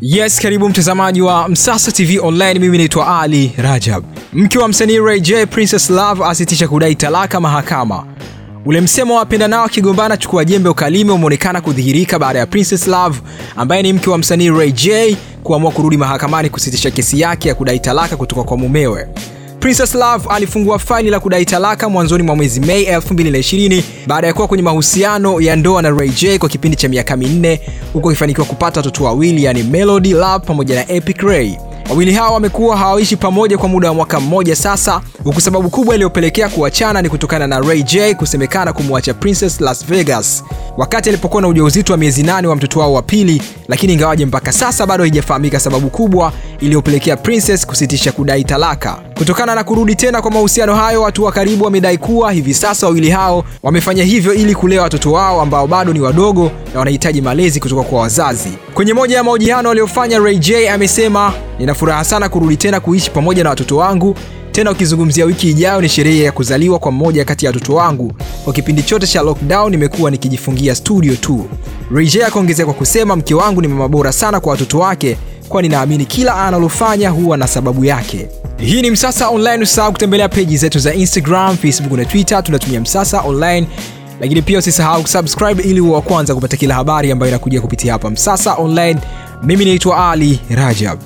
Yes, karibu mtazamaji wa Msasa TV Online. Mimi naitwa Ali Rajab. Mke wa msanii Ray J, Princess Love asitisha kudai talaka mahakama. Ule msemo wa wapenda nao akigombana chukua jembe ukalime umeonekana kudhihirika baada ya Princess Love ambaye ni mke wa msanii Ray J kuamua kurudi mahakamani kusitisha kesi yake ya kudai talaka kutoka kwa mumewe. Princess Love alifungua faili la kudai talaka mwanzoni mwa mwezi Mei 2020 baada ya kuwa kwenye mahusiano ya ndoa na Ray J kwa kipindi cha miaka minne huku akifanikiwa kupata watoto wawili yani Melody Love pamoja na Epic Ray. Wawili hawa wamekuwa hawaishi pamoja kwa muda wa mwaka mmoja sasa, huku sababu kubwa iliyopelekea kuachana ni kutokana na Ray J kusemekana kumwacha Princess Las Vegas wakati alipokuwa na ujauzito wa miezi nane wa mtoto wao wa pili, lakini ingawaje mpaka sasa bado haijafahamika sababu kubwa iliyopelekea Princess kusitisha kudai talaka. Kutokana na kurudi tena kwa mahusiano hayo, watu wa karibu wamedai kuwa hivi sasa wawili hao wamefanya hivyo ili kulea watoto wao ambao bado ni wadogo na wanahitaji malezi kutoka kwa wazazi. Kwenye moja ya mahojiano aliyofanya, Ray J amesema, nina furaha sana kurudi tena kuishi pamoja na watoto wangu tena ukizungumzia wiki ijayo ni sherehe ya kuzaliwa kwa mmoja kati ya watoto wangu. Kwa kipindi chote cha lockdown nimekuwa nikijifungia studio tu. Ray J akaongezea kwa kusema, mke wangu ni mama bora sana kwa watoto wake, kwani naamini kila analofanya huwa na sababu yake. Hii ni Msasa Online. usahau kutembelea peji zetu za Instagram, Facebook na Twitter, tunatumia Msasa Online, lakini pia usisahau kusubscribe ili wa kwanza kupata kila habari ambayo inakuja kupitia hapa Msasa Online. Mimi naitwa Ali Rajab.